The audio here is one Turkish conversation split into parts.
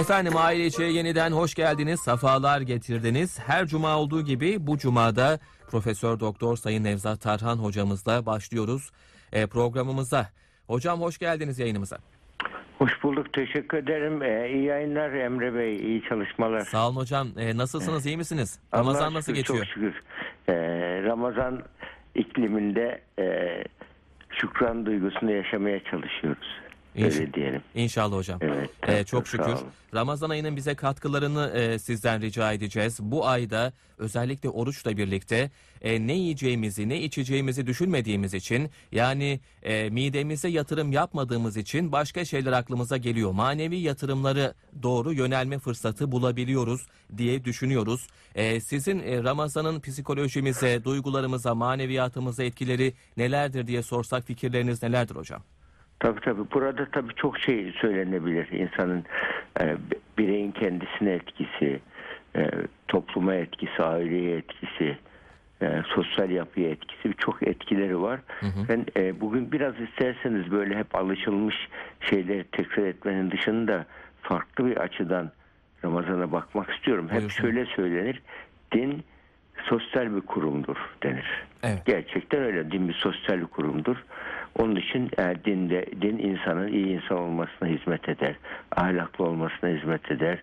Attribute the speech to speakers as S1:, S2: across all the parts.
S1: Efendim aile içi yeniden hoş geldiniz, safalar getirdiniz. Her cuma olduğu gibi bu cumada Profesör Doktor Sayın Nevzat Tarhan hocamızla başlıyoruz e, programımıza. Hocam hoş geldiniz yayınımıza.
S2: Hoş bulduk. Teşekkür ederim. Ee, iyi yayınlar Emre Bey. iyi çalışmalar.
S1: Sağ olun hocam. E, nasılsınız, iyi misiniz? Ramazan
S2: Allah'a
S1: nasıl
S2: şükür,
S1: geçiyor?
S2: Çok şükür. Ee, Ramazan ikliminde e, şükran duygusunu yaşamaya çalışıyoruz. Öyle diyelim.
S1: İnşallah hocam.
S2: Evet,
S1: Ee, çok şükür.
S2: olun.
S1: Ramazan ayının bize katkılarını e, sizden rica edeceğiz. Bu ayda özellikle oruçla birlikte e, ne yiyeceğimizi, ne içeceğimizi düşünmediğimiz için yani e, midemize yatırım yapmadığımız için başka şeyler aklımıza geliyor. Manevi yatırımları doğru yönelme fırsatı bulabiliyoruz diye düşünüyoruz. E, sizin e, Ramazan'ın psikolojimize, duygularımıza, maneviyatımıza etkileri nelerdir diye sorsak fikirleriniz nelerdir hocam?
S2: Tabii tabii. Burada tabii çok şey söylenebilir. İnsanın e, bireyin kendisine etkisi, e, topluma etkisi, aileye etkisi, e, sosyal yapıya etkisi çok etkileri var. Ben e, bugün biraz isterseniz böyle hep alışılmış şeyleri tekrar etmenin dışında farklı bir açıdan Ramazan'a bakmak istiyorum. Hep
S1: Buyursun.
S2: şöyle söylenir. Din sosyal bir kurumdur denir.
S1: Evet.
S2: Gerçekten öyle. Din bir sosyal bir kurumdur. Onun için e, dinde, din insanın iyi insan olmasına hizmet eder. Ahlaklı olmasına hizmet eder.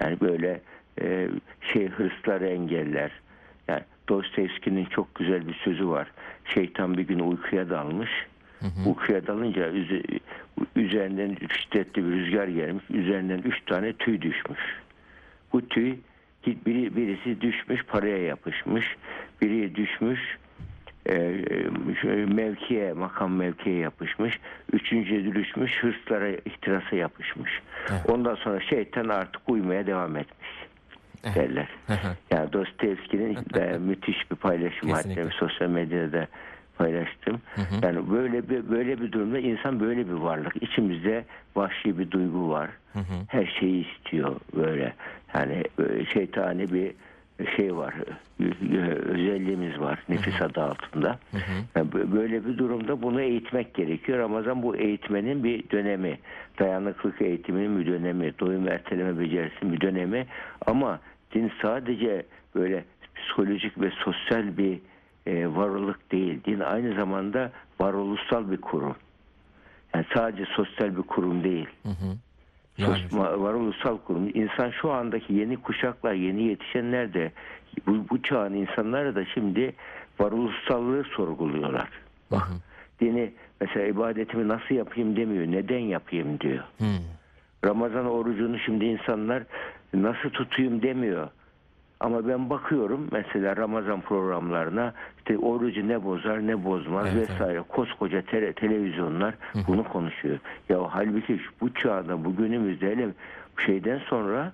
S2: Yani böyle e, şey hırsları engeller. Yani Dostoyevski'nin çok güzel bir sözü var. Şeytan bir gün uykuya dalmış. Uykuya dalınca üze- üzerinden şiddetli bir rüzgar gelmiş. Üzerinden üç tane tüy düşmüş. Bu tüy biri, birisi düşmüş paraya yapışmış. Biri düşmüş mevkiye, makam mevkiye yapışmış. Üçüncü düşmüş hırslara, ihtirasa yapışmış. Ondan sonra şeytan artık uyumaya devam etmiş derler. yani Dostoyevski'nin e, müthiş bir paylaşım hatta sosyal medyada paylaştım. Yani böyle bir böyle bir durumda insan böyle bir varlık. İçimizde vahşi bir duygu var. Her şeyi istiyor böyle. Yani böyle şeytani bir şey var. Özelliğimiz var nefis adı altında. Yani böyle bir durumda bunu eğitmek gerekiyor. Ramazan bu eğitmenin bir dönemi. Dayanıklık eğitiminin bir dönemi. Doyum erteleme becerisinin bir dönemi. Ama din sadece böyle psikolojik ve sosyal bir e, varlık değil. Din aynı zamanda varoluşsal bir kurum. Yani sadece sosyal bir kurum değil.
S1: Yani
S2: Sos- ma- varoluşsal kurum. İnsan şu andaki yeni kuşaklar, yeni yetişenler de bu, bu çağın insanları da şimdi varoluşsallığı sorguluyorlar. Bak dini mesela ibadetimi nasıl yapayım demiyor. Neden yapayım diyor.
S1: Hmm.
S2: Ramazan orucunu şimdi insanlar nasıl tutayım demiyor. Ama ben bakıyorum mesela Ramazan programlarına işte orucu ne bozar ne bozmaz
S1: Evet,
S2: vesaire. Koskoca tele- televizyonlar bunu konuşuyor. Ya halbuki bu çağda bugünümüzde hele şeyden sonra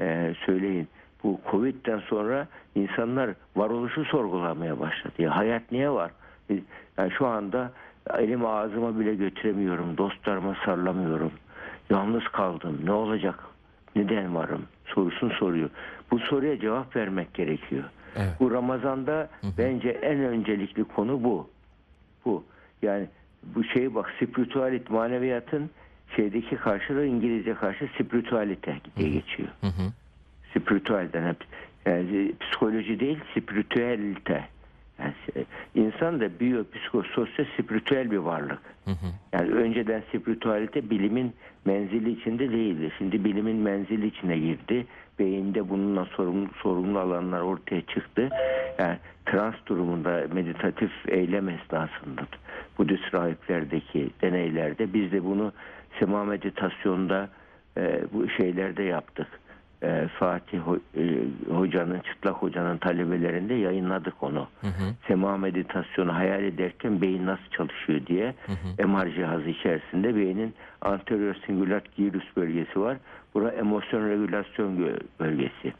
S2: e, söyleyin bu Covid'den sonra insanlar varoluşu sorgulamaya başladı. Ya hayat niye var? E, Yani şu anda elimi ağzıma bile götüremiyorum. Dostlarıma sarılamıyorum. Yalnız kaldım. Ne olacak? Neden varım? Sorusunu soruyor. Bu soruya cevap vermek gerekiyor.
S1: Evet.
S2: Bu Ramazan'da bence en öncelikli konu bu. Bu. Yani bu şey bak spiritüalit maneviyatın şeydeki karşılığı İngilizce karşı spiritüalite diye geçiyor.
S1: Hı hı.
S2: Spiritüelden hep yani psikoloji değil spiritüelite. Yani insan da biyo, psikososyal, spiritüel bir varlık. Yani önceden spiritüalite bilimin menzili içinde değildi. Şimdi bilimin menzili içine girdi. Beyinde bununla sorumlu, sorumlu alanlar ortaya çıktı. Yani trans durumunda meditatif eylem esnasında Budist rahiplerdeki deneylerde biz de bunu sema meditasyonda e, bu şeylerde yaptık. E, Fatih Ho- e, Hoca'nın, Çıtlak Hoca'nın talebelerinde yayınladık onu. Sema meditasyonu hayal ederken beyin nasıl çalışıyor diye MR cihazı içerisinde beynin anterior singulat gyrus bölgesi var. Bura emosyon regülasyon bölgesi.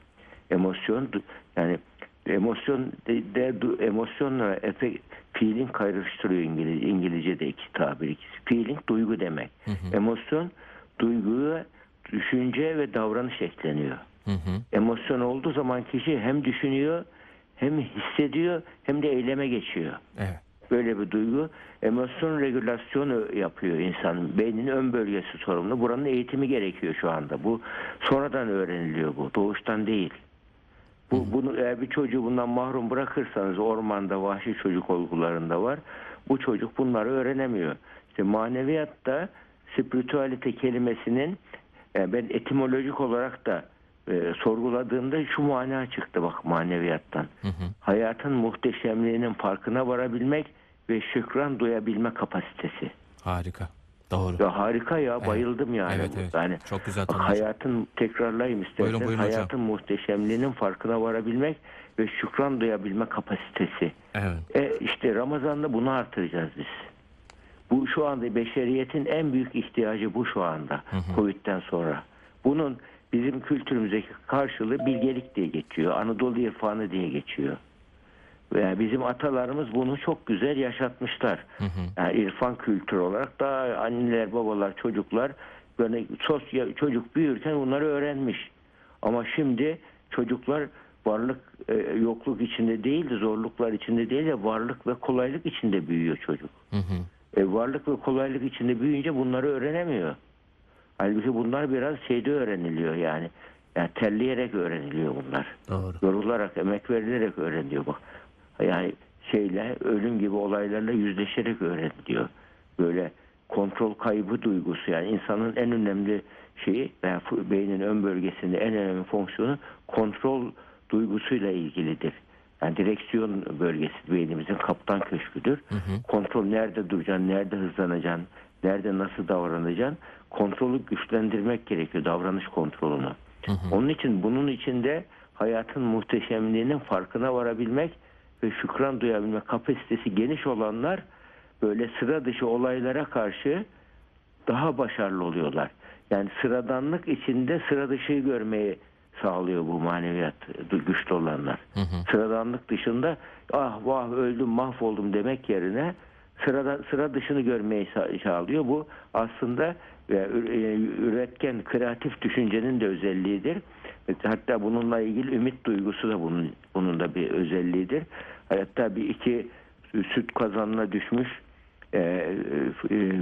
S2: Emosyon yani emosyon de, de emosyonla efekt feeling karıştırıyor İngiliz, İngilizce'de iki tabir ikisi. Feeling duygu demek. Emosyon duyguya düşünce ve davranış ekleniyor.
S1: Hı hı.
S2: Emosyon olduğu zaman kişi hem düşünüyor hem hissediyor hem de eyleme geçiyor.
S1: Evet.
S2: böyle bir duygu. Emosyon regülasyonu yapıyor insanın. Beynin ön bölgesi sorumlu. Buranın eğitimi gerekiyor şu anda. Bu sonradan öğreniliyor bu. Doğuştan değil. Bu, bunu eğer bir çocuğu bundan mahrum bırakırsanız ormanda vahşi çocuk olgularında var. Bu çocuk bunları öğrenemiyor. İşte maneviyatta spiritualite kelimesinin e, ben etimolojik olarak da e, sorguladığımda şu mana çıktı bak maneviyattan. Hayatın muhteşemliğinin farkına varabilmek ve şükran duyabilme kapasitesi.
S1: Harika. Doğru.
S2: Ya harika ya bayıldım yani.
S1: Evet, evet.
S2: Yani
S1: Çok güzel
S2: bak, hayatın tekrarlayayım istersen.
S1: Buyurun, buyurun hocam.
S2: hayatın muhteşemliğinin farkına varabilmek ve şükran duyabilme kapasitesi.
S1: Evet.
S2: E işte Ramazan'da bunu artıracağız biz. Bu şu anda beşeriyetin en büyük ihtiyacı bu şu anda. Covid'den sonra. Bunun bizim kültürümüzdeki karşılığı bilgelik diye geçiyor. Anadolu irfanı diye geçiyor. Ve bizim atalarımız bunu çok güzel yaşatmışlar. Yani irfan kültürü olarak daha anneler, babalar, çocuklar böyle sosyal çocuk büyürken bunları öğrenmiş. Ama şimdi çocuklar varlık e, yokluk içinde değil de zorluklar içinde değil de varlık ve kolaylık içinde büyüyor çocuk.
S1: Hı hı.
S2: E, varlık ve kolaylık içinde büyüyünce bunları öğrenemiyor. Halbuki bunlar biraz şeyde öğreniliyor yani. Yani terleyerek öğreniliyor bunlar.
S1: Doğru.
S2: Yorularak, emek verilerek öğreniliyor bak. Yani şeyle, ölüm gibi olaylarla yüzleşerek öğreniliyor. Böyle kontrol kaybı duygusu yani insanın en önemli şeyi veya beynin ön bölgesinde en önemli fonksiyonu kontrol duygusuyla ilgilidir. Yani direksiyon bölgesi beynimizin kaptan köşküdür. Kontrol nerede duracaksın, nerede hızlanacaksın, nerede nasıl davranacaksın. Kontrolü güçlendirmek gerekiyor, davranış kontrolünü. Onun için bunun içinde hayatın muhteşemliğinin farkına varabilmek ve şükran duyabilme kapasitesi geniş olanlar böyle sıra dışı olaylara karşı daha başarılı oluyorlar. Yani sıradanlık içinde sıra dışıyı görmeyi sağlıyor bu maneviyat güçlü olanlar. Sıradanlık dışında ah vah öldüm mahvoldum demek yerine sırada sıra dışını görmeyi sa- sağlıyor. Bu aslında e, e, üretken kreatif düşüncenin de özelliğidir. Hatta bununla ilgili ümit duygusu da bunun bunun da bir özelliğidir. Hatta bir iki süt kazanına düşmüş e, e,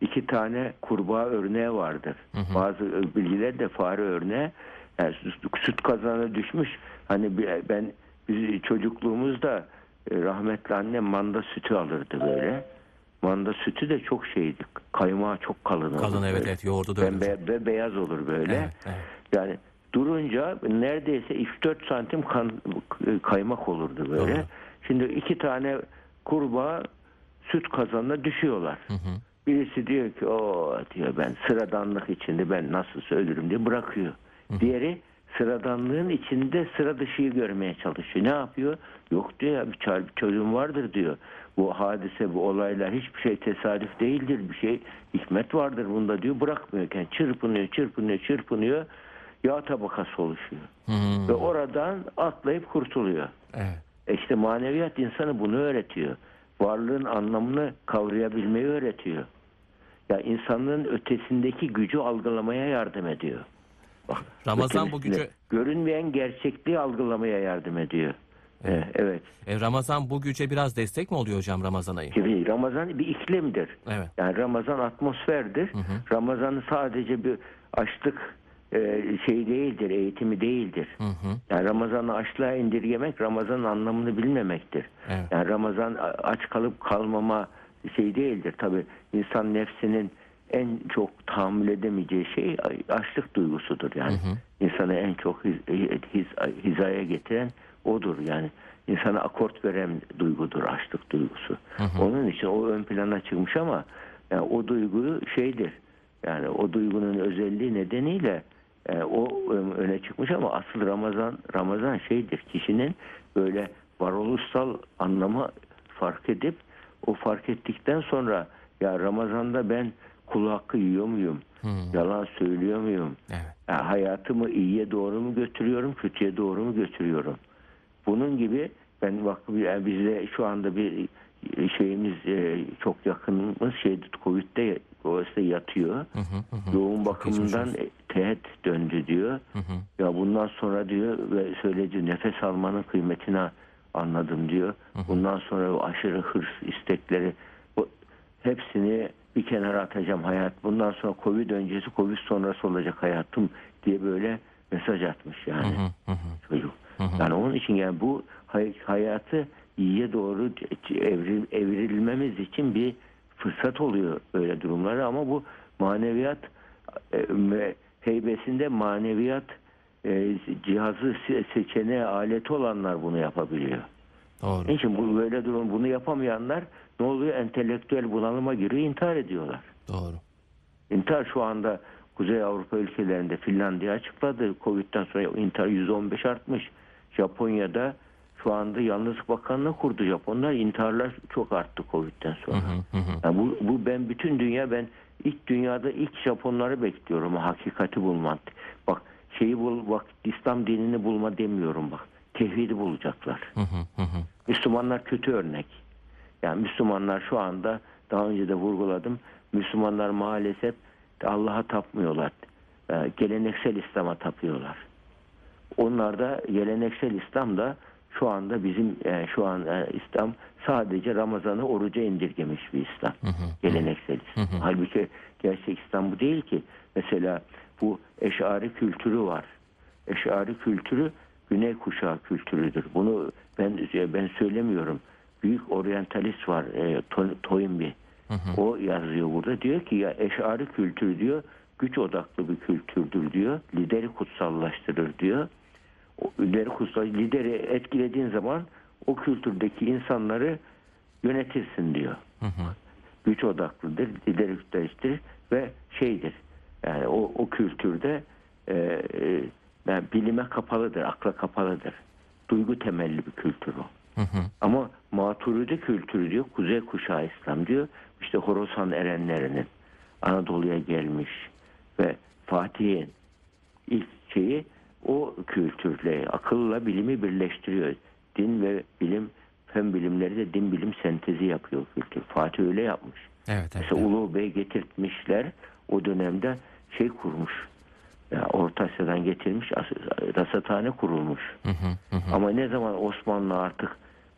S2: iki tane kurbağa örneği vardır. Bazı bilgiler de fare örneği. Yani süt- süt kazanına düşmüş. Hani ben biz çocukluğumuzda e, rahmetli annem manda sütü alırdı böyle. Manda sütü de çok şeydi. Kaymağı çok kalın olur.
S1: Kalın evet
S2: böyle.
S1: evet yoğurdu da öyle.
S2: Bembe- be- beyaz olur böyle.
S1: Evet, evet.
S2: Yani durunca neredeyse 3-4 santim kan, kaymak olurdu böyle.
S1: Doğru.
S2: Şimdi iki tane kurbağa süt kazanına düşüyorlar. Birisi diyor ki o diyor ben sıradanlık içinde ben nasıl ölürüm diye bırakıyor. Diğeri sıradanlığın içinde sıra dışıyı görmeye çalışıyor. Ne yapıyor? Yok diyor ya bir çar- bir çözüm vardır diyor. Bu hadise, bu olaylar hiçbir şey tesadüf değildir. Bir şey hikmet vardır bunda diyor. Bırakmıyorken çırpınıyor, çırpınıyor, çırpınıyor. Yağ tabakası oluşuyor.
S1: Hı.
S2: Ve oradan atlayıp kurtuluyor.
S1: Evet.
S2: E İşte maneviyat insanı bunu öğretiyor. Varlığın anlamını kavrayabilmeyi öğretiyor. Ya insanlığın ötesindeki gücü algılamaya yardım ediyor. Bak,
S1: Ramazan bu gücü
S2: görünmeyen gerçekliği algılamaya yardım ediyor. Evet. evet.
S1: e, Ramazan bu güce biraz destek mi oluyor hocam Ramazan ayı?
S2: Şimdi Ramazan bir iklimdir.
S1: Evet.
S2: Yani Ramazan atmosferdir. Ramazan sadece bir açlık e, şey değildir, eğitimi değildir.
S1: Hı hı.
S2: Yani Ramazan'ı açlığa indirgemek Ramazan'ın anlamını bilmemektir.
S1: Evet.
S2: Yani Ramazan aç kalıp kalmama şey değildir. Tabi insan nefsinin en çok tahammül edemeyeceği şey açlık duygusudur. Yani insanı en çok hiz, hiz, hizaya getiren odur. Yani insana akort veren duygudur açlık duygusu. Onun için o ön plana çıkmış ama yani o duygu şeydir. Yani o duygunun özelliği nedeniyle e, o ön- öne çıkmış ama asıl Ramazan Ramazan şeydir. Kişinin böyle varoluşsal anlamı fark edip o fark ettikten sonra ya Ramazan'da ben kul hakkı yiyor muyum? Yalan söylüyor muyum?
S1: Evet.
S2: Ya hayatımı iyiye doğru mu götürüyorum, kötüye doğru mu götürüyorum? Bunun gibi ben bak yani bizde şu anda bir şeyimiz e, çok yakınımız şeydi Covid'de dolayısıyla yatıyor.
S1: Hı hı, hı hı.
S2: Yoğun bakımından e, teğet döndü diyor.
S1: Hı hı.
S2: Ya bundan sonra diyor ve söyledi nefes almanın kıymetini anladım diyor. Bundan sonra o aşırı hırs istekleri bu, hepsini bir kenara atacağım hayat. Bundan sonra Covid öncesi Covid sonrası olacak hayatım diye böyle mesaj atmış yani çocuk. Yani onun için yani bu hay- hayatı iyiye doğru evril, evrilmemiz için bir fırsat oluyor böyle durumları ama bu maneviyat e, heybesinde maneviyat e, cihazı se- seçeneğe aleti olanlar bunu yapabiliyor.
S1: Doğru.
S2: Onun için bu böyle durum bunu yapamayanlar ne oluyor? Entelektüel bunalıma giriyor, intihar ediyorlar.
S1: Doğru.
S2: İntihar şu anda Kuzey Avrupa ülkelerinde Finlandiya açıkladı. Covid'den sonra intihar %15 artmış. Japonya'da şu anda Yalnızlık Bakanlığı kurdu Japonlar. İntiharlar çok arttı Covid'den sonra. Yani bu, bu ben bütün dünya ben ilk dünyada ilk Japonları bekliyorum hakikati bulmak. Bak şeyi bul bak İslam dinini bulma demiyorum bak. Tevhidi bulacaklar. Müslümanlar kötü örnek. Yani Müslümanlar şu anda daha önce de vurguladım. Müslümanlar maalesef Allah'a tapmıyorlar. Ee, Geleneksel İslam'a tapıyorlar. Onlar da geleneksel İslam da şu anda bizim e, şu an e, İslam sadece Ramazan'ı oruca indirgemiş bir İslam. Geleneksel İslam. Halbuki gerçek İslam bu değil ki. Mesela bu eşari kültürü var. Eşari kültürü Güney kuşağı kültürüdür. Bunu ben ben söylemiyorum. Büyük oryantalist var e, To- Toynbee. O yazıyor burada. Diyor ki ya eşari kültürü diyor güç odaklı bir kültürdür diyor. Lideri kutsallaştırır diyor. O lideri kutsal lideri etkilediğin zaman o kültürdeki insanları yönetirsin diyor. Güç odaklıdır, lideri kutsallaştırır ve şeydir. Yani o, o kültürde e, e, yani bilime kapalıdır, akla kapalıdır. Duygu temelli bir kültür o. Ama Maturidi kültürü diyor, Kuzey Kuşağı İslam diyor. İşte Horasan erenlerinin Anadolu'ya gelmiş ve Fatih'in ilk şeyi o kültürle, akılla bilimi birleştiriyor. Din ve bilim, fen bilimleri de din bilim sentezi yapıyor kültür. Fatih öyle yapmış.
S1: Evet, evet.
S2: Mesela Ulu Bey getirtmişler o dönemde şey kurmuş. Ya Orta Asya'dan getirmiş as- rasathane kurulmuş. Ama ne zaman Osmanlı artık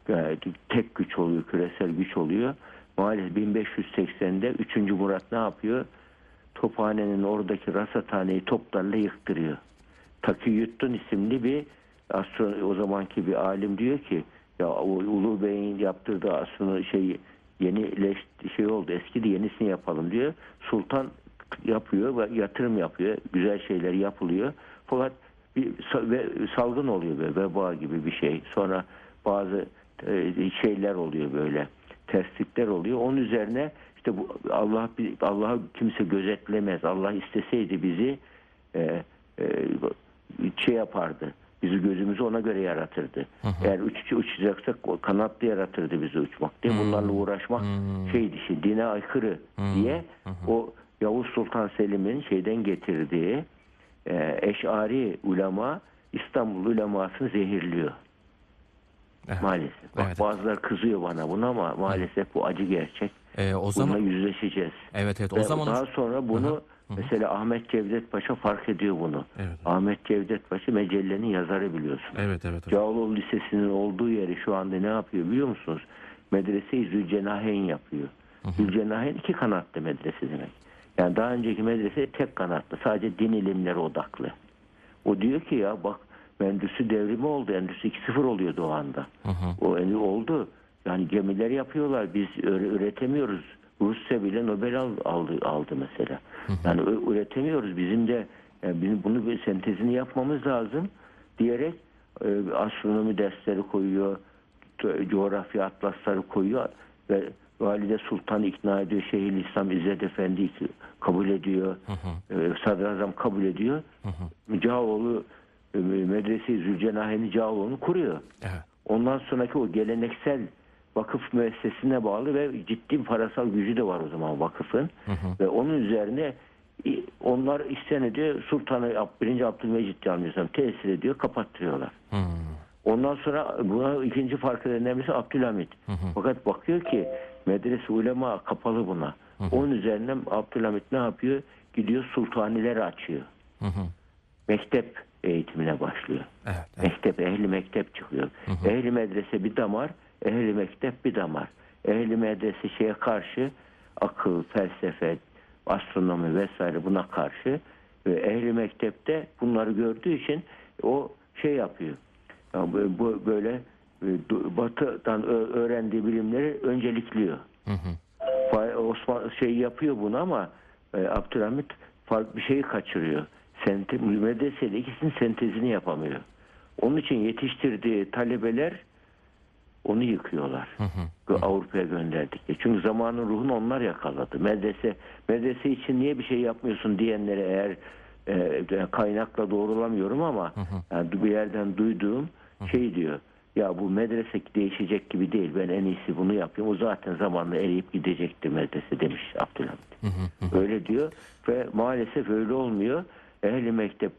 S2: e, tek güç oluyor, küresel güç oluyor. Maalesef 1580'de 3. Murat ne yapıyor? Tophane'nin oradaki rasathaneyi toplarla yıktırıyor. Takiyüttün isimli bir astro o zamanki bir alim diyor ki ya o Ulu Bey'in yaptırdığı aslında şey yenileş şey oldu eski de yenisini yapalım diyor. Sultan yapıyor ve yatırım yapıyor. Güzel şeyler yapılıyor. Fakat bir salgın oluyor böyle veba gibi bir şey. Sonra bazı e, şeyler oluyor böyle. Terslikler oluyor. Onun üzerine işte bu Allah Allah'ı kimse gözetlemez. Allah isteseydi bizi e, e, şey yapardı. Bizi gözümüzü ona göre yaratırdı. Eğer uç, uçacaksak kanatlı yaratırdı bizi uçmak diye. Bunlarla uğraşmak şeydi şey, dine aykırı diye o Yavuz Sultan Selim'in şeyden getirdiği e, eşari ulema İstanbul ulemasını zehirliyor.
S1: Evet.
S2: Maalesef. Bak
S1: Evet.
S2: bazıları kızıyor bana buna ama maalesef bu acı gerçek.
S1: Ee, o
S2: Bununla
S1: zaman
S2: yüzleşeceğiz.
S1: evet evet o
S2: Ve
S1: zaman
S2: daha sonra bunu mesela Ahmet Cevdet Paşa fark ediyor bunu.
S1: Evet.
S2: Ahmet Cevdet Paşa mecellenin yazarı biliyorsun.
S1: evet evet hocam.
S2: Cağaloğlu Lisesi'nin olduğu yeri şu anda ne yapıyor biliyor musunuz? Medrese-i Zülcenaheyn yapıyor. Zülcenaheyn iki kanatlı medrese demek. Yani daha önceki medrese tek kanatlı. Sadece din ilimleri odaklı. O diyor ki ya bak endüstri devrimi oldu. Endüstri 2.0 oluyordu o anda. O yani oldu. Yani gemiler yapıyorlar. Biz üretemiyoruz. Rusya bile Nobel al- aldı, aldı mesela. Yani ö- üretemiyoruz. Bizim de yani bizim bunu bir sentezini yapmamız lazım diyerek e, astronomi dersleri koyuyor, co- coğrafya atlasları koyuyor ve Valide Sultan ikna ediyor, Şeyhülislam İzzet Efendi kabul ediyor, e, Sadrazam kabul ediyor. Cağaloğlu e, Medrese-i Zülcenaheyn Cağaloğlu'nu kuruyor.
S1: Evet.
S2: Ondan sonraki o geleneksel vakıf müessesine bağlı ve ciddi parasal gücü de var o zaman vakıfın. Ve onun üzerine i- onlar isyan ediyor. Sultanı Ab- 1. Abdülmecit yanılmıyorsam tesir ediyor, kapattırıyorlar.
S1: Hmm.
S2: Ondan sonra buna ikinci fark edenlerden birisi Abdülhamit. Fakat bakıyor ki medrese ulema kapalı buna. Onun üzerinden Abdülhamit ne yapıyor? Gidiyor sultanileri açıyor.
S1: Hı hı.
S2: Mektep eğitimine başlıyor.
S1: Evet, evet.
S2: Mektep, ehli mektep çıkıyor. Ehli medrese bir damar, ehli mektep bir damar. Ehli medrese şeye karşı akıl, felsefe, astronomi vesaire buna karşı ve ehli mektepte bunları gördüğü için o şey yapıyor. Yani bu, böyle batıdan ö- öğrendiği bilimleri öncelikliyor. Fa- Osman şey yapıyor bunu ama e, Abdülhamit farklı bir şeyi kaçırıyor. Sente, medreseyle ikisinin sentezini yapamıyor. Onun için yetiştirdiği talebeler onu yıkıyorlar. Avrupa'ya gönderdik. Çünkü zamanın ruhunu onlar yakaladı. Medrese medrese için niye bir şey yapmıyorsun diyenlere eğer e, kaynakla doğrulamıyorum ama yani bir yerden duyduğum şey diyor. Ya bu medrese değişecek gibi değil. Ben en iyisi bunu yapayım. O zaten zamanla eriyip gidecekti medrese demiş Abdülhamit. Öyle diyor ve maalesef öyle olmuyor. Ehli mektep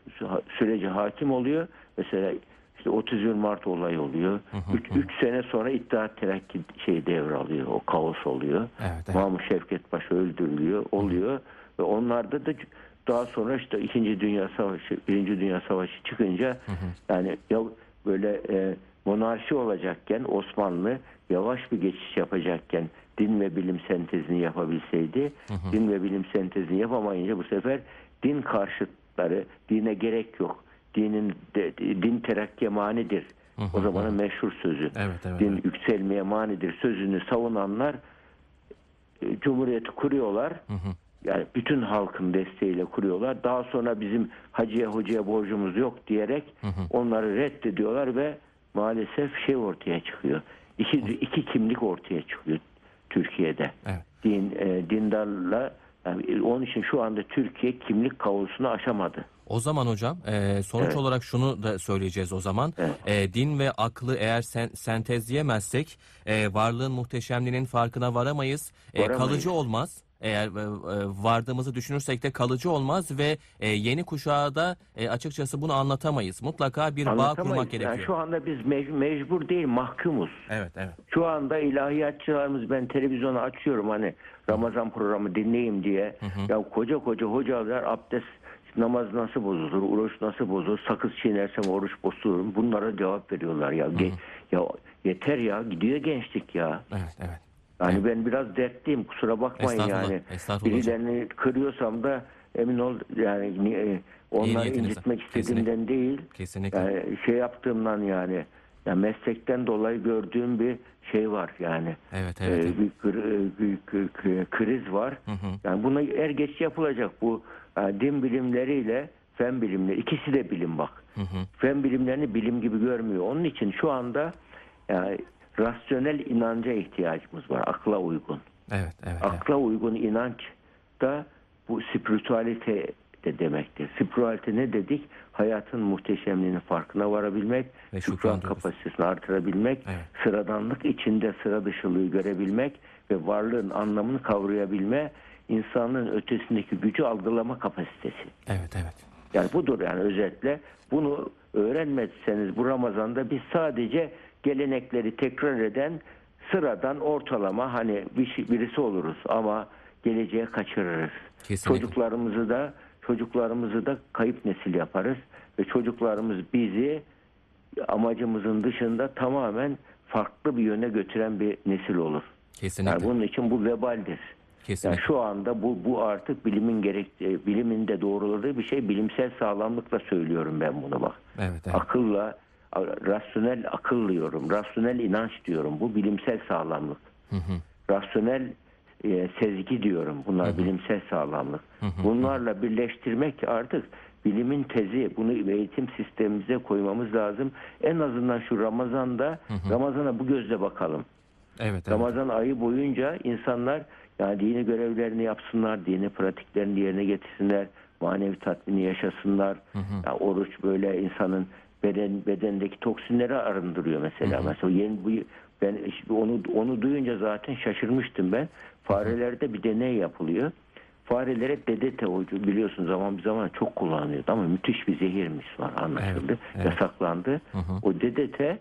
S2: sürece hakim oluyor. Mesela işte 31 Mart olayı oluyor. 3 sene sonra İttihat Terakki şey devralıyor. O kaos oluyor.
S1: Evet, evet.
S2: Mahmut Şevket Paşa öldürülüyor. Oluyor. Ve onlarda da daha sonra işte 2. Dünya Savaşı, 1. Dünya Savaşı çıkınca yani ya böyle e, monarşi olacakken Osmanlı yavaş bir geçiş yapacakken din ve bilim sentezini yapabilseydi din ve bilim sentezini yapamayınca bu sefer din karşıtları dine gerek yok. Dinin de, din terakkiye manidir. O zamanın meşhur sözü.
S1: Evet, evet,
S2: din
S1: evet.
S2: yükselmeye manidir sözünü savunanlar e, Cumhuriyeti kuruyorlar. Yani bütün halkın desteğiyle kuruyorlar. Daha sonra bizim hacıya hocaya borcumuz yok diyerek onları reddediyorlar ve maalesef şey ortaya çıkıyor. İki, iki kimlik ortaya çıkıyor Türkiye'de.
S1: Evet.
S2: Din e, dindarla yani onun için şu anda Türkiye kimlik kavusunu aşamadı.
S1: O zaman hocam e, sonuç
S2: Evet.
S1: olarak şunu da söyleyeceğiz o zaman.
S2: Evet.
S1: E, din ve aklı eğer sen, sentezleyemezsek e, varlığın muhteşemliğinin farkına varamayız. E,
S2: Varamayız.
S1: kalıcı olmaz. Eğer e, e, vardığımızı düşünürsek de kalıcı olmaz ve e, yeni kuşağa da e, açıkçası bunu anlatamayız. Mutlaka bir bağ kurmak gerekiyor.
S2: Yani şu anda biz mec- mecbur değil mahkumuz.
S1: Evet, evet.
S2: Şu anda ilahiyatçılarımız ben televizyonu açıyorum hani Ramazan programı dinleyeyim diye. Ya koca koca hocalar abdest namaz nasıl bozulur, oruç nasıl bozulur, sakız çiğnersem oruç bozulur. Bunlara cevap veriyorlar ya. Ge- ya yeter ya gidiyor gençlik ya.
S1: Evet, evet.
S2: Yani ben biraz dertliyim kusura bakmayın
S1: Estağfurullah,
S2: yani.
S1: estağfurullah.
S2: Birilerini kırıyorsam da emin ol yani ni- e, onları incitmek istediğimden değil.
S1: Kesinlikle.
S2: Yani şey yaptığımdan yani ya meslekten dolayı gördüğüm bir şey var yani.
S1: Evet, evet,
S2: Ee,
S1: evet.
S2: bir, kır- bir kır- kır- kriz var. Yani buna er geç yapılacak bu e, din bilimleriyle fen bilimleri ikisi de bilim bak. Fen bilimlerini bilim gibi görmüyor. Onun için şu anda yani rasyonel inanca ihtiyacımız var. Akla uygun.
S1: Evet, evet. evet.
S2: Akla uygun inanç da bu spiritualite de demektir. Spiritualite ne dedik? Hayatın muhteşemliğinin farkına varabilmek,
S1: Ve
S2: şükran kapasitesini artırabilmek,
S1: Evet.
S2: sıradanlık içinde sıra dışılığı görebilmek ve varlığın anlamını kavrayabilme, insanlığın ötesindeki gücü algılama kapasitesi.
S1: Evet, evet.
S2: Yani budur yani özetle. Bunu öğrenmezseniz bu Ramazan'da biz sadece gelenekleri tekrar eden sıradan ortalama hani bir şey- birisi oluruz ama geleceğe kaçırırız.
S1: Kesinlikle.
S2: Çocuklarımızı da çocuklarımızı da kayıp nesil yaparız ve çocuklarımız bizi amacımızın dışında tamamen farklı bir yöne götüren bir nesil olur.
S1: Kesinlikle.
S2: Yani bunun için bu vebaldir.
S1: Kesinlikle.
S2: Yani şu anda bu bu artık bilimin gerek e, bilimin de doğruladığı bir şey. Bilimsel sağlamlıkla söylüyorum ben bunu bak.
S1: Evet, evet.
S2: Akılla rasyonel akıl diyorum. Rasyonel inanç diyorum. Bu bilimsel sağlamlık. Rasyonel e, sezgi diyorum. Bunlar bilimsel sağlamlık. Bunlarla birleştirmek artık bilimin tezi. Bunu eğitim sistemimize koymamız lazım. En azından şu Ramazan'da Ramazan'a bu gözle bakalım.
S1: Evet, evet.
S2: Ramazan ayı boyunca insanlar yani dini görevlerini yapsınlar, dini pratiklerini yerine getirsinler, manevi tatmini yaşasınlar. Ya oruç böyle insanın beden bedendeki toksinleri arındırıyor mesela. Mesela yeni bu ben işte onu onu duyunca zaten şaşırmıştım ben. Farelerde bir deney yapılıyor. Farelere DDT ucu biliyorsun zaman bir zaman çok kullanılıyordu ama müthiş bir zehirmiş var anlaşıldı.
S1: Evet, evet.
S2: Yasaklandı. O DDT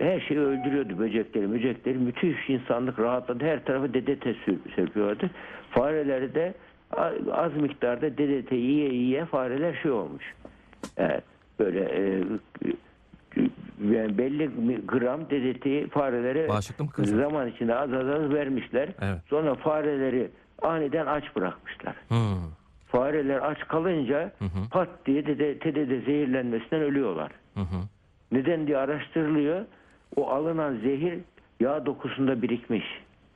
S2: her şeyi öldürüyordu böcekleri mücekleri müthiş insanlık rahatladı her tarafı DDT serpiyordu fareleri de az miktarda DDT yiye yiye fareler şey olmuş evet, böyle e, belli gram DDT'yi farelere zaman içinde az az az vermişler.
S1: Evet.
S2: Sonra fareleri aniden aç bırakmışlar.
S1: Hmm.
S2: Fareler aç kalınca pat diye TDT zehirlenmesinden ölüyorlar.
S1: Hı hı.
S2: Neden diye araştırılıyor. O alınan zehir yağ dokusunda birikmiş.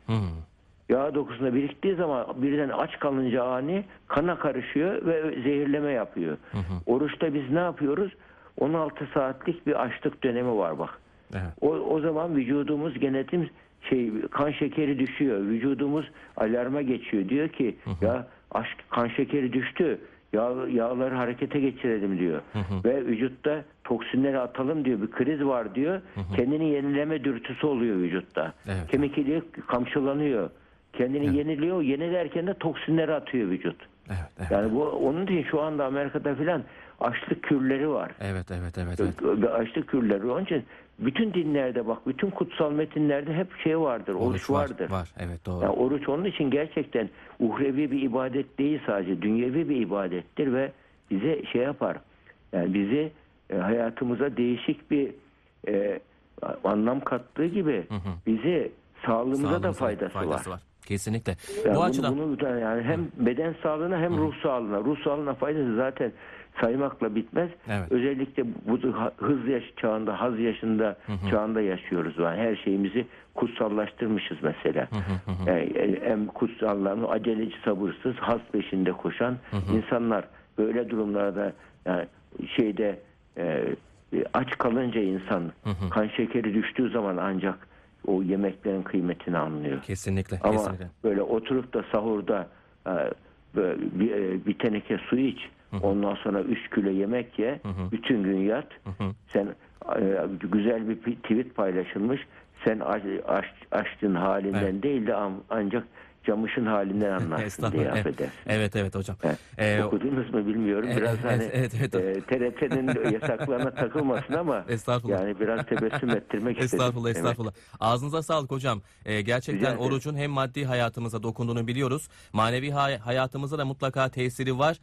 S1: Hmm.
S2: Yağ dokusunda biriktiği zaman birden aç kalınca ani kana karışıyor ve zehirleme yapıyor. Oruçta biz ne yapıyoruz? 16 saatlik bir açlık dönemi var bak.
S1: Evet.
S2: O, o zaman vücudumuz genetim şey kan şekeri düşüyor. Vücudumuz alarma geçiyor. Diyor ki ya aşk kan şekeri düştü. Yağ, yağları harekete geçirelim diyor. Ve vücutta toksinleri atalım diyor. Bir kriz var diyor. Kendini yenileme dürtüsü oluyor vücutta.
S1: Evet.
S2: Kemik iliği kamçılanıyor. Kendini yeniliyor. Yenilerken de toksinleri atıyor vücut.
S1: Evet, evet.
S2: Yani bu onun için şu anda Amerika'da filan açlık kürleri var.
S1: Evet, evet, evet, evet.
S2: Ve açlık kürleri. Onun için bütün dinlerde bak bütün kutsal metinlerde hep şey vardır. Oruç,
S1: Oruç var,
S2: vardır.
S1: var. Evet, doğru.
S2: Yani oruç onun için gerçekten uhrevi bir ibadet değil sadece dünyevi bir ibadettir ve bize şey yapar. Yani bizi e, hayatımıza değişik bir e, anlam kattığı gibi bizi sağlığımıza, da
S1: Sağlığımıza
S2: faydası, var.
S1: Kesinlikle.
S2: Yani
S1: Bu
S2: bunu,
S1: açıdan
S2: bunu yani hem beden sağlığına hem ruh sağlığına. Ruh sağlığına faydası zaten saymakla bitmez.
S1: Evet.
S2: Özellikle bu hız yaş çağında, haz yaşında çağında yaşıyoruz. Yani her şeyimizi kutsallaştırmışız mesela. Yani e, hem kutsallarını aceleci, sabırsız, haz peşinde koşan insanlar böyle durumlarda yani şeyde e, aç kalınca insan kan şekeri düştüğü zaman ancak o yemeklerin kıymetini anlıyor.
S1: kesinlikle,
S2: Ama
S1: kesinlikle.
S2: böyle oturup da sahurda e, bir, e, bir teneke su iç. Ondan sonra 3 kilo yemek ye. Bütün gün yat. Sen e, güzel bir tweet paylaşılmış. Sen aç, aç, açtığın halinden
S1: Evet.
S2: değil de an- ancak camışın halinden anlarsın diye
S1: Estağfurullah. Evet, evet, evet hocam.
S2: Evet.
S1: Ee,
S2: Okudunuz mu bilmiyorum.
S1: Evet,
S2: Biraz
S1: evet,
S2: hani
S1: evet, evet.
S2: e, TRT'nin yasaklarına takılmasın ama
S1: Estağfurullah.
S2: yani biraz tebessüm ettirmek istedim.
S1: Estağfurullah,
S2: Evet.
S1: estağfurullah. Ağzınıza sağlık hocam. Ee, gerçekten
S2: Rica
S1: orucun hem maddi hayatımıza dokunduğunu biliyoruz. Manevi hay- hayatımıza da mutlaka tesiri var.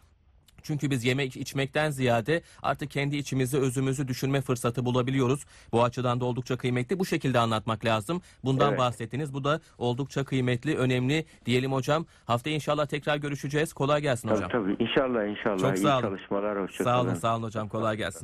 S1: Çünkü biz yemek içmekten ziyade artık kendi içimizi, özümüzü düşünme fırsatı bulabiliyoruz. Bu açıdan da oldukça kıymetli. Bu şekilde anlatmak lazım. Bundan
S2: Evet.
S1: bahsettiniz. Bu da oldukça kıymetli, önemli diyelim hocam. Haftaya inşallah tekrar görüşeceğiz. Kolay gelsin
S2: Tabii
S1: hocam.
S2: tabii. İnşallah inşallah.
S1: Çok
S2: İyi
S1: sağ olun.
S2: çalışmalar. Hoşça
S1: Sağ olun, sağ olun hocam. Kolay gelsin.